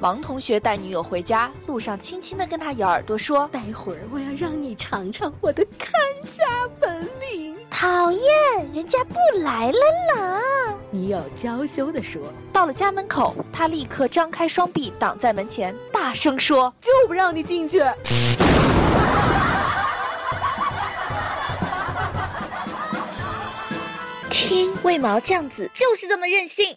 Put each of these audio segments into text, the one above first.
王同学带女友回家，路上轻轻的跟他咬耳朵说：“待会儿我要让你尝尝我的看家本领。”讨厌，人家不来了啦！女友娇羞的说。到了家门口，他立刻张开双臂挡在门前，大声说：“就不让你进去！”为毛酱子就是这么任性。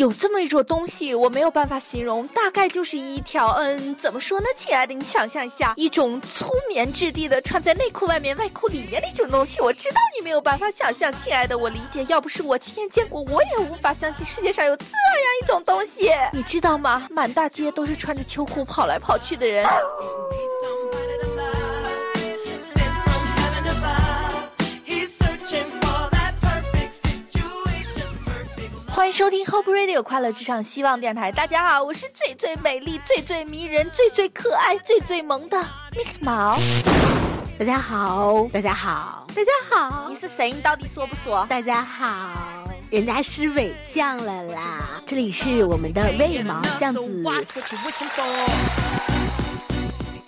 有这么一种东西，我没有办法形容，大概就是一条，嗯，怎么说呢，亲爱的，你想象一下，一种粗棉质地的，穿在内裤外面、外裤里面的一种东西。我知道你没有办法想象，亲爱的，我理解。要不是我亲眼见过，我也无法相信世界上有这样一种东西。你知道吗？满大街都是穿着秋裤跑来跑去的人。欢迎收听 Hope Radio 快乐至上希望电台。大家好，我是最最美丽、最最迷人、最最可爱、最最萌的 Miss 毛。大家好，大家好，大家好。你是谁？你到底说不说？大家好，人家是尾酱了啦。这里是我们的魏毛酱子。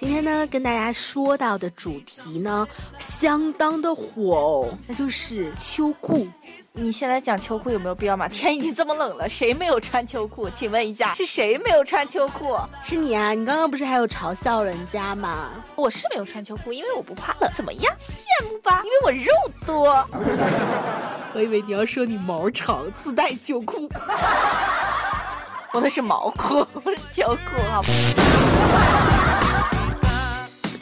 今天呢，跟大家说到的主题呢，相当的火哦，那就是秋裤。你现在讲秋裤有没有必要嘛？天已经这么冷了，谁没有穿秋裤？请问一下，是谁没有穿秋裤？是你啊！你刚刚不是还有嘲笑人家吗？我是没有穿秋裤，因为我不怕冷。怎么样？羡慕吧？因为我肉多。我以为你要说你毛长自带秋裤。我那是毛裤，不是秋裤，好吗？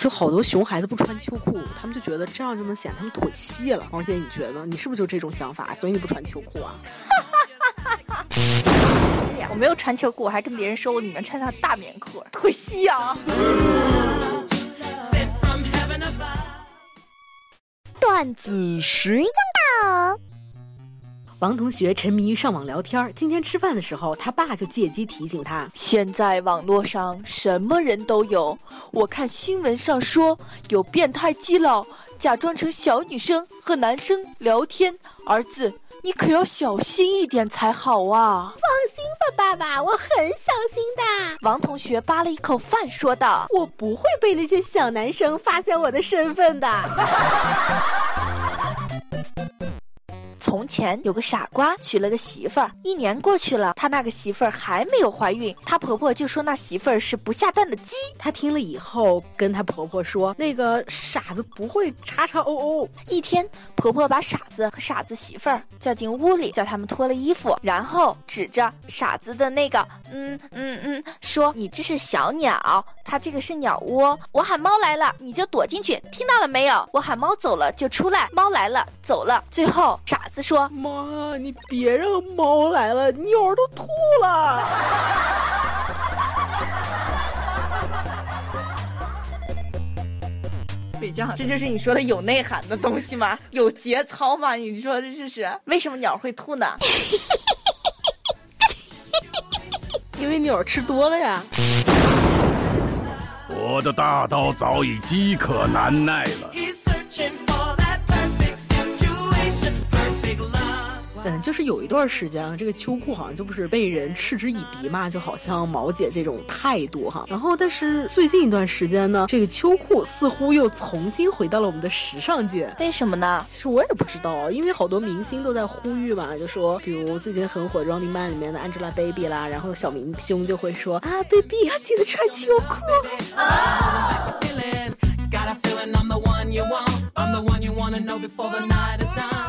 就好多熊孩子不穿秋裤，他们就觉得这样就能显他们腿细了。王姐，你觉得你是不是就这种想法？所以你不穿秋裤啊？我没有穿秋裤，我还跟别人说我里面穿上大棉裤，腿细啊。段子时间到。王同学沉迷于上网聊天，今天吃饭的时候，他爸就借机提醒他：现在网络上什么人都有。我看新闻上说有变态基佬假装成小女生和男生聊天，儿子，你可要小心一点才好啊！放心吧，爸爸，我很小心的。王同学扒了一口饭，说道：“我不会被那些小男生发现我的身份的。”从前有个傻瓜娶了个媳妇儿，一年过去了，他那个媳妇儿还没有怀孕，他婆婆就说那媳妇儿是不下蛋的鸡。她听了以后，跟她婆婆说：“那个傻子不会叉叉哦哦。”一天，婆婆把傻子和傻子媳妇儿叫进屋里，叫他们脱了衣服，然后指着傻子的那个，嗯嗯嗯，说：“你这是小鸟，它这个是鸟窝。我喊猫来了，你就躲进去，听到了没有？我喊猫走了就出来，猫来了走了。最后傻。”子说：“妈，你别让猫来了，鸟都吐了。”这就是你说的有内涵的东西吗？有节操吗？你说这是为什么鸟会吐呢？因为鸟吃多了呀。我的大刀早已饥渴难耐了。嗯，就是有一段时间啊，这个秋裤好像就不是被人嗤之以鼻嘛，就好像毛姐这种态度哈。然后，但是最近一段时间呢，这个秋裤似乎又重新回到了我们的时尚界。为什么呢？其实我也不知道，因为好多明星都在呼吁嘛，就说，比如最近很火《Running Man》里面的 Angelababy 啦，然后小明星就会说啊，Baby 要记得穿秋裤。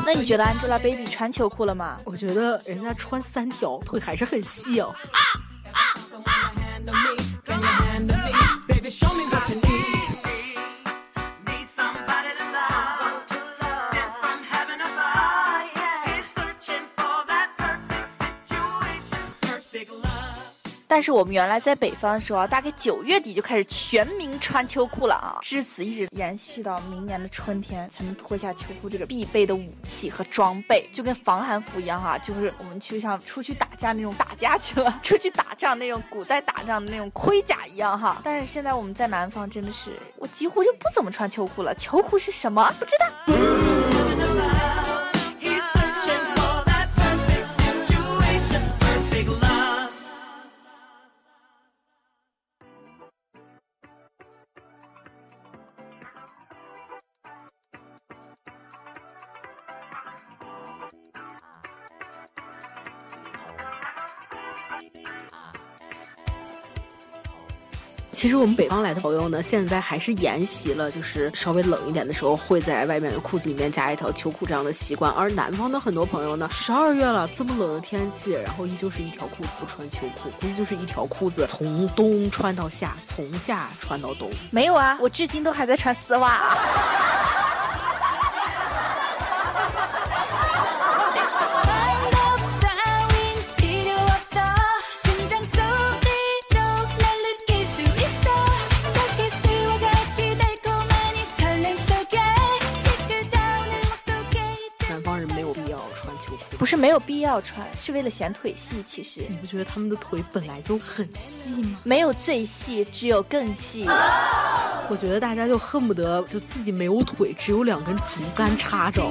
那你觉得 Angelababy 穿秋裤了吗？我觉得人家穿三条腿还是很细哦。但是我们原来在北方的时候啊，大概九月底就开始全民穿秋裤了啊，至此一直延续到明年的春天才能脱下秋裤这个必备的武器和装备，就跟防寒服一样哈，就是我们就像出去打架那种打架去了，出去打仗那种古代打仗的那种盔甲一样哈。但是现在我们在南方真的是，我几乎就不怎么穿秋裤了。秋裤是什么？不知道。其实我们北方来的朋友呢，现在还是沿袭了就是稍微冷一点的时候会在外面的裤子里面加一条秋裤这样的习惯。而南方的很多朋友呢，十二月了这么冷的天气，然后依旧是一条裤子不穿秋裤，估计就是一条裤子从冬穿到夏，从夏穿到冬。没有啊，我至今都还在穿丝袜。是没有必要穿，是为了显腿细。其实你不觉得他们的腿本来就很细吗？没有最细，只有更细。我觉得大家就恨不得就自己没有腿，只有两根竹竿插着。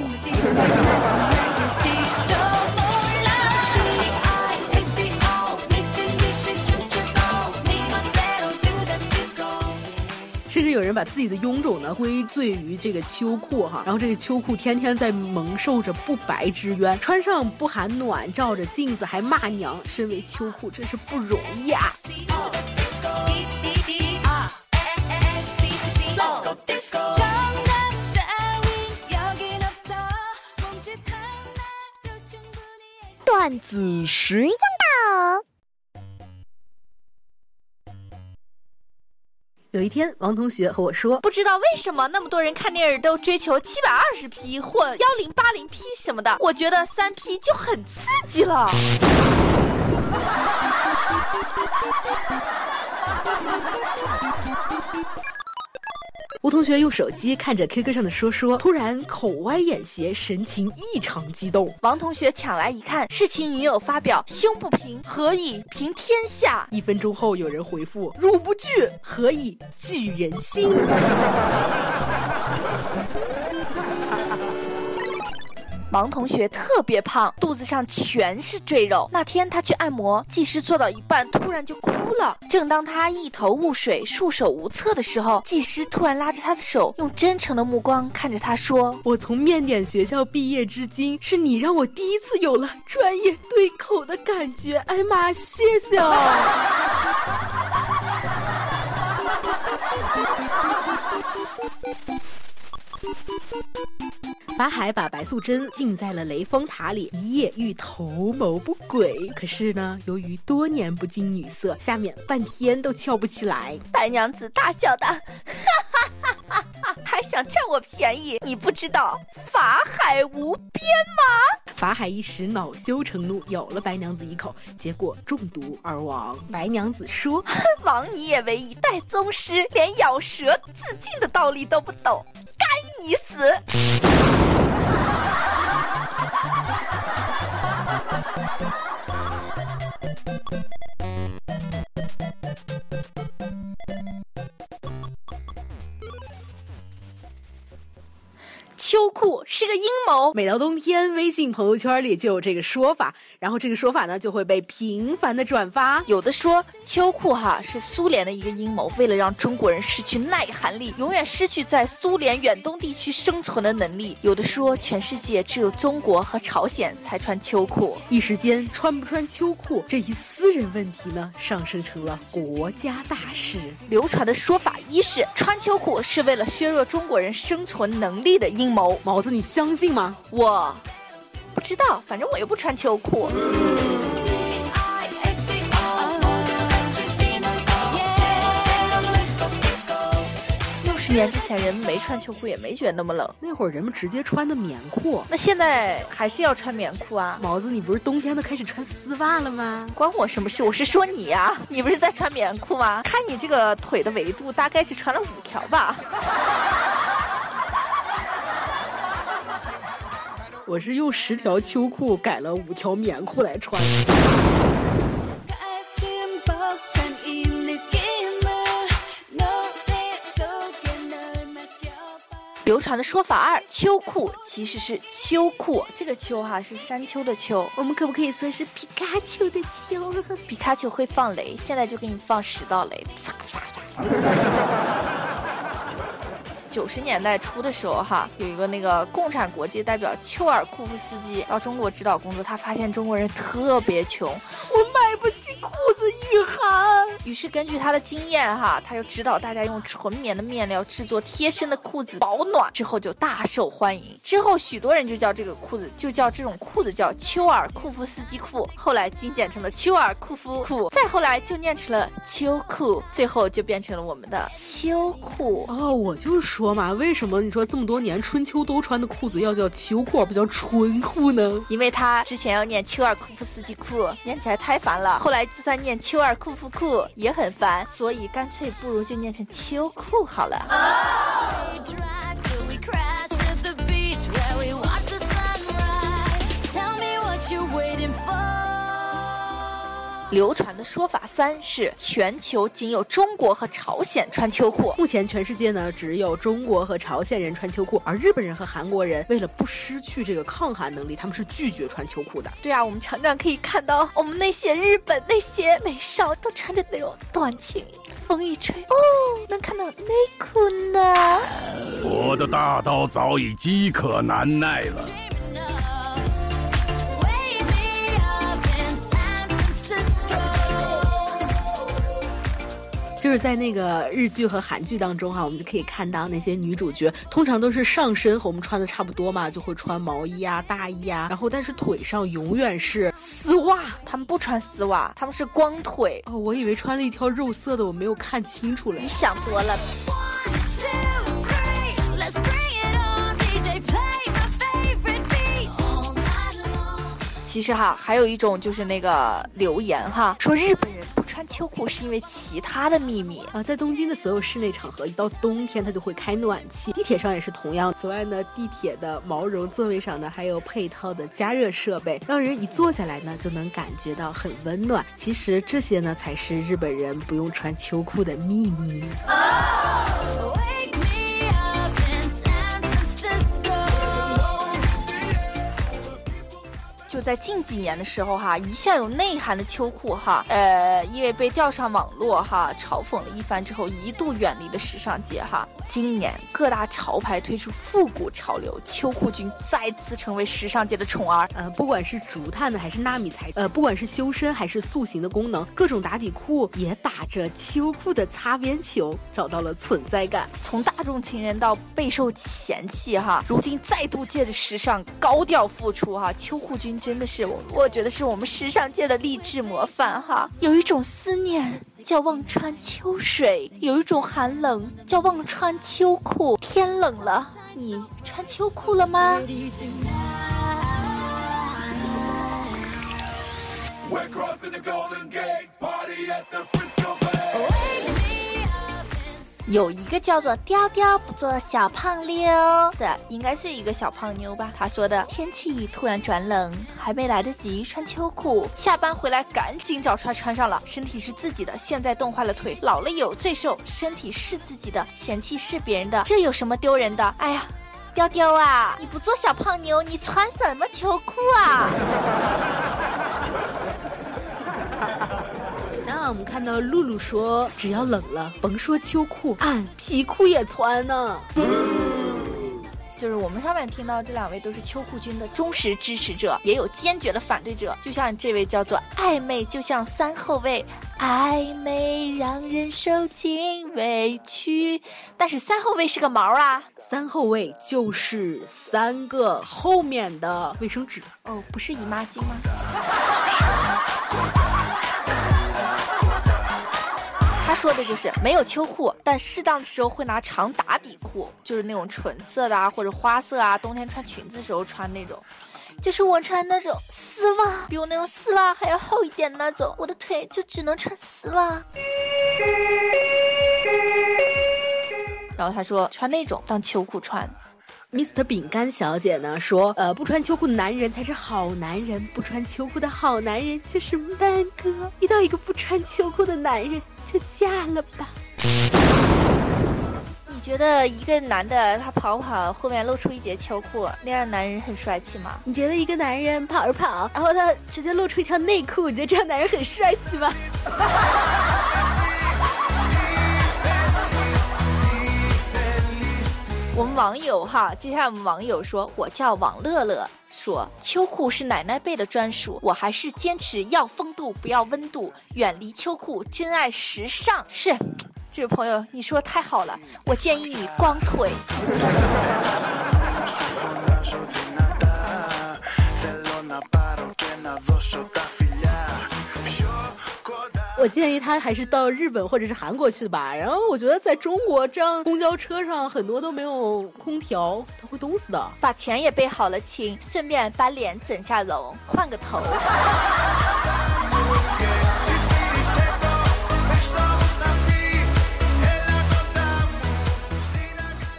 有人把自己的臃肿呢归罪于这个秋裤哈，然后这个秋裤天天在蒙受着不白之冤，穿上不寒暖，照着镜子还骂娘，身为秋裤真是不容易啊！段子时间有一天，王同学和我说：“不知道为什么那么多人看电影都追求七百二十 P 或幺零八零 P 什么的，我觉得三 P 就很刺激了。”同学用手机看着 QQ 上的说说，突然口歪眼斜，神情异常激动。王同学抢来一看，是其女友发表“胸不平，何以平天下”。一分钟后，有人回复：“汝不惧，何以惧人心？”王同学特别胖，肚子上全是赘肉。那天他去按摩，技师做到一半，突然就哭了。正当他一头雾水、束手无策的时候，技师突然拉着他的手，用真诚的目光看着他说：“我从面点学校毕业至今，是你让我第一次有了专业对口的感觉。”哎妈，谢谢啊！法海把白素贞禁在了雷峰塔里，一夜欲图谋不轨。可是呢，由于多年不近女色，下面半天都翘不起来。白娘子大笑道：“哈哈哈哈还想占我便宜？你不知道法海无边吗？”法海一时恼羞成怒，咬了白娘子一口，结果中毒而亡。白娘子说：“枉你也为一代宗师，连咬舌自尽的道理都不懂，该你死！” Ha ha ha! 是个阴谋。每到冬天，微信朋友圈里就有这个说法，然后这个说法呢就会被频繁的转发。有的说秋裤哈是苏联的一个阴谋，为了让中国人失去耐寒力，永远失去在苏联远东地区生存的能力。有的说全世界只有中国和朝鲜才穿秋裤。一时间，穿不穿秋裤这一私人问题呢，上升成了国家大事。流传的说法一是穿秋裤是为了削弱中国人生存能力的阴谋。毛子，你相信吗？我不知道，反正我又不穿秋裤。又是十年之前人们没穿秋裤也没觉得那么冷，那会儿人们直接穿的棉裤。那现在还是要穿棉裤啊？毛子，你不是冬天都开始穿丝袜了吗？关我什么事？我是说你呀，你不是在穿棉裤吗？看你这个腿的维度，大概是穿了五条吧。我是用十条秋裤改了五条棉裤来穿。流传的说法二：秋裤其实是秋裤，这个秋哈是山丘的丘，我们可不可以说是皮卡丘的丘？皮卡丘会放雷，现在就给你放十道雷，啪啪啪啪。九十年代初的时候，哈，有一个那个共产国际代表丘尔库夫斯基到中国指导工作，他发现中国人特别穷，我买不起，于是根据他的经验，哈，他就指导大家用纯棉的面料制作贴身的裤子保暖，之后就大受欢迎。之后许多人就叫这个裤子，就叫这种裤子叫丘尔库夫斯基裤，后来精简成了丘尔库夫裤，再后来就念成了秋裤，最后就变成了我们的秋裤。哦，我就说。嘛？为什么你说这么多年春秋都穿的裤子要叫秋裤而，不叫春裤呢？因为他之前要念丘尔库夫斯基裤，念起来太烦了。后来就算念丘尔库夫裤也很烦，所以干脆不如就念成秋裤好了。流传的说法三是全球仅有中国和朝鲜穿秋裤。目前全世界呢只有中国和朝鲜人穿秋裤，而日本人和韩国人为了不失去这个抗寒能力，他们是拒绝穿秋裤的。对啊，我们常常可以看到我们那些日本那些美少都穿着那种短裙，风一吹哦，能看到内裤呢。我的大刀早已饥渴难耐了。就是在那个日剧和韩剧当中哈，我们就可以看到那些女主角通常都是上身和我们穿的差不多嘛，就会穿毛衣啊、大衣啊，然后但是腿上永远是丝袜，他们不穿丝袜，他们是光腿。哦，我以为穿了一条肉色的，我没有看清楚嘞。你想多了。其实哈，还有一种就是那个留言哈，说日本人不穿秋裤是因为其他的秘密啊。在东京的所有室内场合，一到冬天它就会开暖气，地铁上也是同样。此外呢，地铁的毛绒座位上呢还有配套的加热设备，让人一坐下来呢就能感觉到很温暖。其实这些呢才是日本人不用穿秋裤的秘密。就在近几年的时候哈，一向有内涵的秋裤哈，呃，因为被调上网络哈，嘲讽了一番之后，一度远离了时尚界哈。今年各大潮牌推出复古潮流，秋裤君再次成为时尚界的宠儿。呃，不管是竹炭的还是纳米材，呃，不管是修身还是塑形的功能，各种打底裤也打着秋裤的擦边球，找到了存在感。从大众情人到备受嫌弃哈，如今再度借着时尚高调复出哈，秋裤君。真真的是我，我觉得是我们时尚界的励志模范哈。有一种思念叫忘穿秋水，有一种寒冷叫忘穿秋裤。天冷了，你穿秋裤了吗？有一个叫做“雕雕不做小胖妞”的，应该是一个小胖妞吧。他说的天气突然转冷，还没来得及穿秋裤，下班回来赶紧找出来穿上了。身体是自己的，现在冻坏了腿，老了有罪受。身体是自己的，嫌弃是别人的，这有什么丢人的？哎呀，雕雕啊，你不做小胖妞，你穿什么秋裤啊？我们看到露露说：“只要冷了，甭说秋裤，俺皮裤也穿呢。”就是我们上面听到这两位都是秋裤君的忠实支持者，也有坚决的反对者。就像这位叫做暧昧，就像三后卫，暧昧让人受尽委屈。但是三后卫是个毛啊！三后卫就是三个后面的卫生纸哦，不是姨妈巾吗？说的就是没有秋裤，但适当的时候会拿长打底裤，就是那种纯色的啊，或者花色啊，冬天穿裙子时候穿那种。就是我穿那种丝袜，比我那种丝袜还要厚一点那种，我的腿就只能穿丝袜。然后他说穿那种当秋裤穿。Mr. 饼干小姐呢说，呃，不穿秋裤的男人才是好男人，不穿秋裤的好男人就是 man 哥。遇到一个不穿秋裤的男人就嫁了吧。你觉得一个男的他跑跑后面露出一截秋裤，那样男人很帅气吗？你觉得一个男人跑着跑，然后他直接露出一条内裤，你觉得这样男人很帅气吗？我们网友哈，接下来我们网友说，我叫王乐乐，说秋裤是奶奶辈的专属，我还是坚持要风度不要温度，远离秋裤，真爱时尚。是，这位朋友你说太好了，我建议你光腿。我建议他还是到日本或者是韩国去吧。然后我觉得在中国这样公交车上很多都没有空调，他会冻死的。把钱也备好了，亲，顺便把脸整下容，换个头。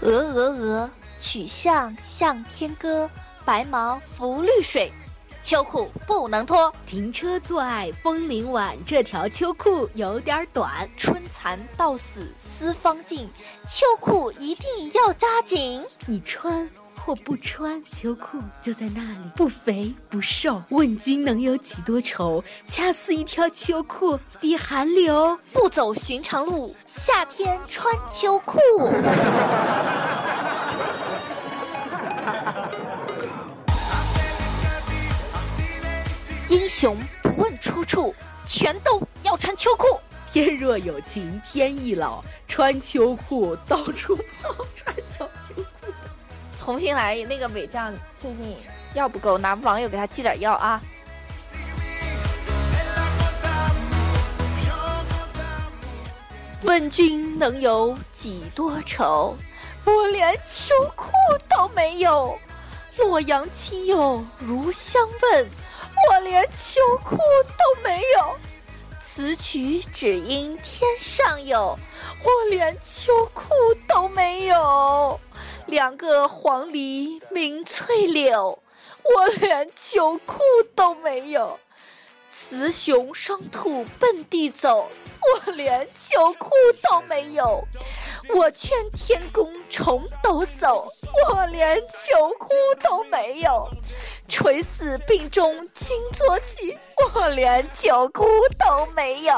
鹅鹅鹅，曲项向天歌，白毛浮绿水。秋裤不能脱，停车坐爱枫林晚。这条秋裤有点短，春蚕到死丝方尽，秋裤一定要扎紧。你穿或不穿，秋裤就在那里，不肥不瘦。问君能有几多愁？恰似一条秋裤抵寒流。不走寻常路，夏天穿秋裤。英雄不问出处，全都要穿秋裤。天若有情天亦老，穿秋裤到处跑，穿条秋裤。重新来，那个伟将最近药不够，拿网友给他寄点药啊。问君能有几多愁？我连秋裤都没有。洛阳亲友如相问。我连秋裤都没有，此曲只应天上有。我连秋裤都没有，两个黄鹂鸣翠柳。我连秋裤都没有，雌雄双兔奔地走。我连秋裤都没有，我劝天公重抖擞。我连秋裤都没有。垂死病中惊坐起，我连秋裤都没有。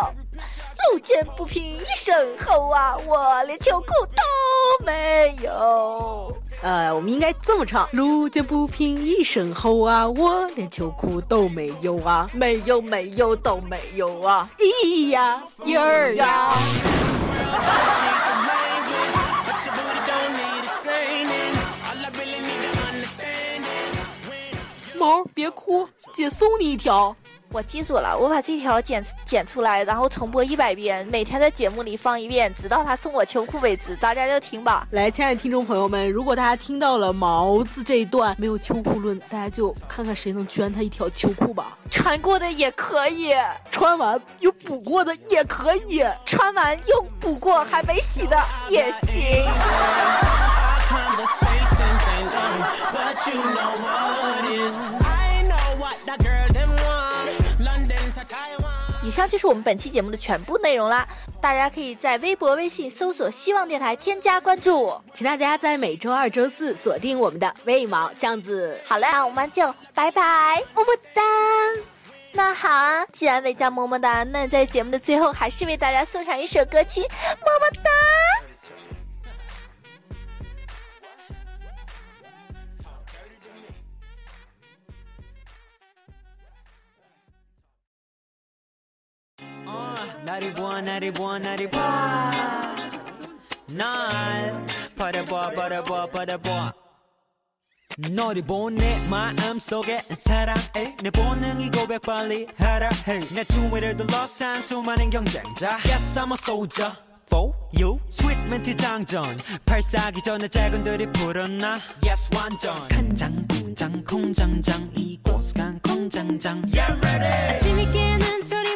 路见不平一声吼啊，我连秋裤都没有。呃，我们应该这么唱：路见不平一声吼啊，我连秋裤都没有啊，没有没有都没有啊，咿呀咿儿呀。毛，别哭，姐送你一条。我记住了，我把这条剪剪出来，然后重播一百遍，每天在节目里放一遍，直到他送我秋裤为止。大家就听吧。来，亲爱的听众朋友们，如果大家听到了毛子这一段没有秋裤论，大家就看看谁能捐他一条秋裤吧。穿过的也可以，穿完又补过的也可以，穿完又补过还没洗的也行。以上就是我们本期节目的全部内容啦！大家可以在微博、微信搜索“希望电台”添加关注，请大家在每周二、周四锁定我们的“为毛酱子”。好嘞，那我们就拜拜，么么哒！那好啊，既然为叫么么哒，那在节目的最后，还是为大家送上一首歌曲，么么 나를 보아 나를 봐날 바라봐 바라봐 바라봐 너를 본 내 마음 속에 사랑해 내 본능이 고백 빨리 하라 해내 주위를 둘러싼 수많은 경쟁자. Yes I'm a soldier for you. Sweet 멘트 장전. 발사기 전에 작은들이 불었나. Yes 완전. 간장 공장 공장장. 이곳 간 공장장. Yeah ready. 아침이 깨는 소리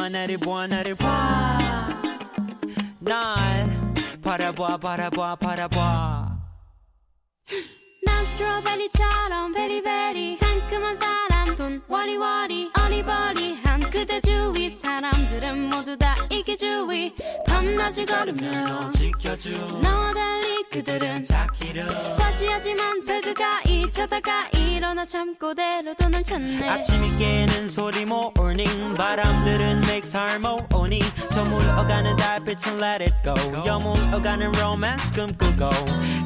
나를 봐 나를 봐 나를 봐 날 바라봐 바라봐 바라봐. 난 스트로베리처럼 베리베리. 상큼한 사람 돈 워리워리 어리버리한 그대 주위. 사람들은 모두 다 이게 주위 밤낮을 너 걸으며 지켜줘. 나와 달리 그들은 자기를 과시하지만 배드가 잊혀다가 일어나 잠꼬대로 돈을 찾네. 아침이 깨는 소리 morning 바람들은 makes harmony 저물어가는 달빛은 let it go. 여물어가는 romance 꿈꾸고.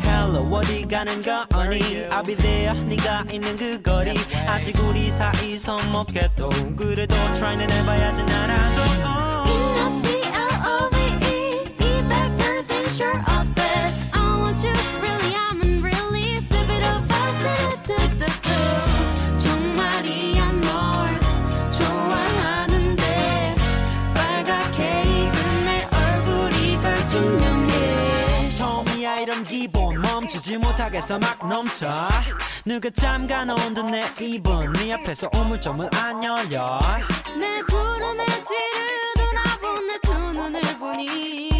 Hello 어디 가는 거니? I'll be there 네가 있는 그 거리. 아직 우리 사이 서먹해도. 그래도 try는 해봐야지 나라도 멈추지 못하겠어 막 넘쳐. 누가 잠가놓은 듯내 입은 네 앞에서 우물점을 안 열려. 내 구름의 뒤를 돌아본 내 두 눈을 보니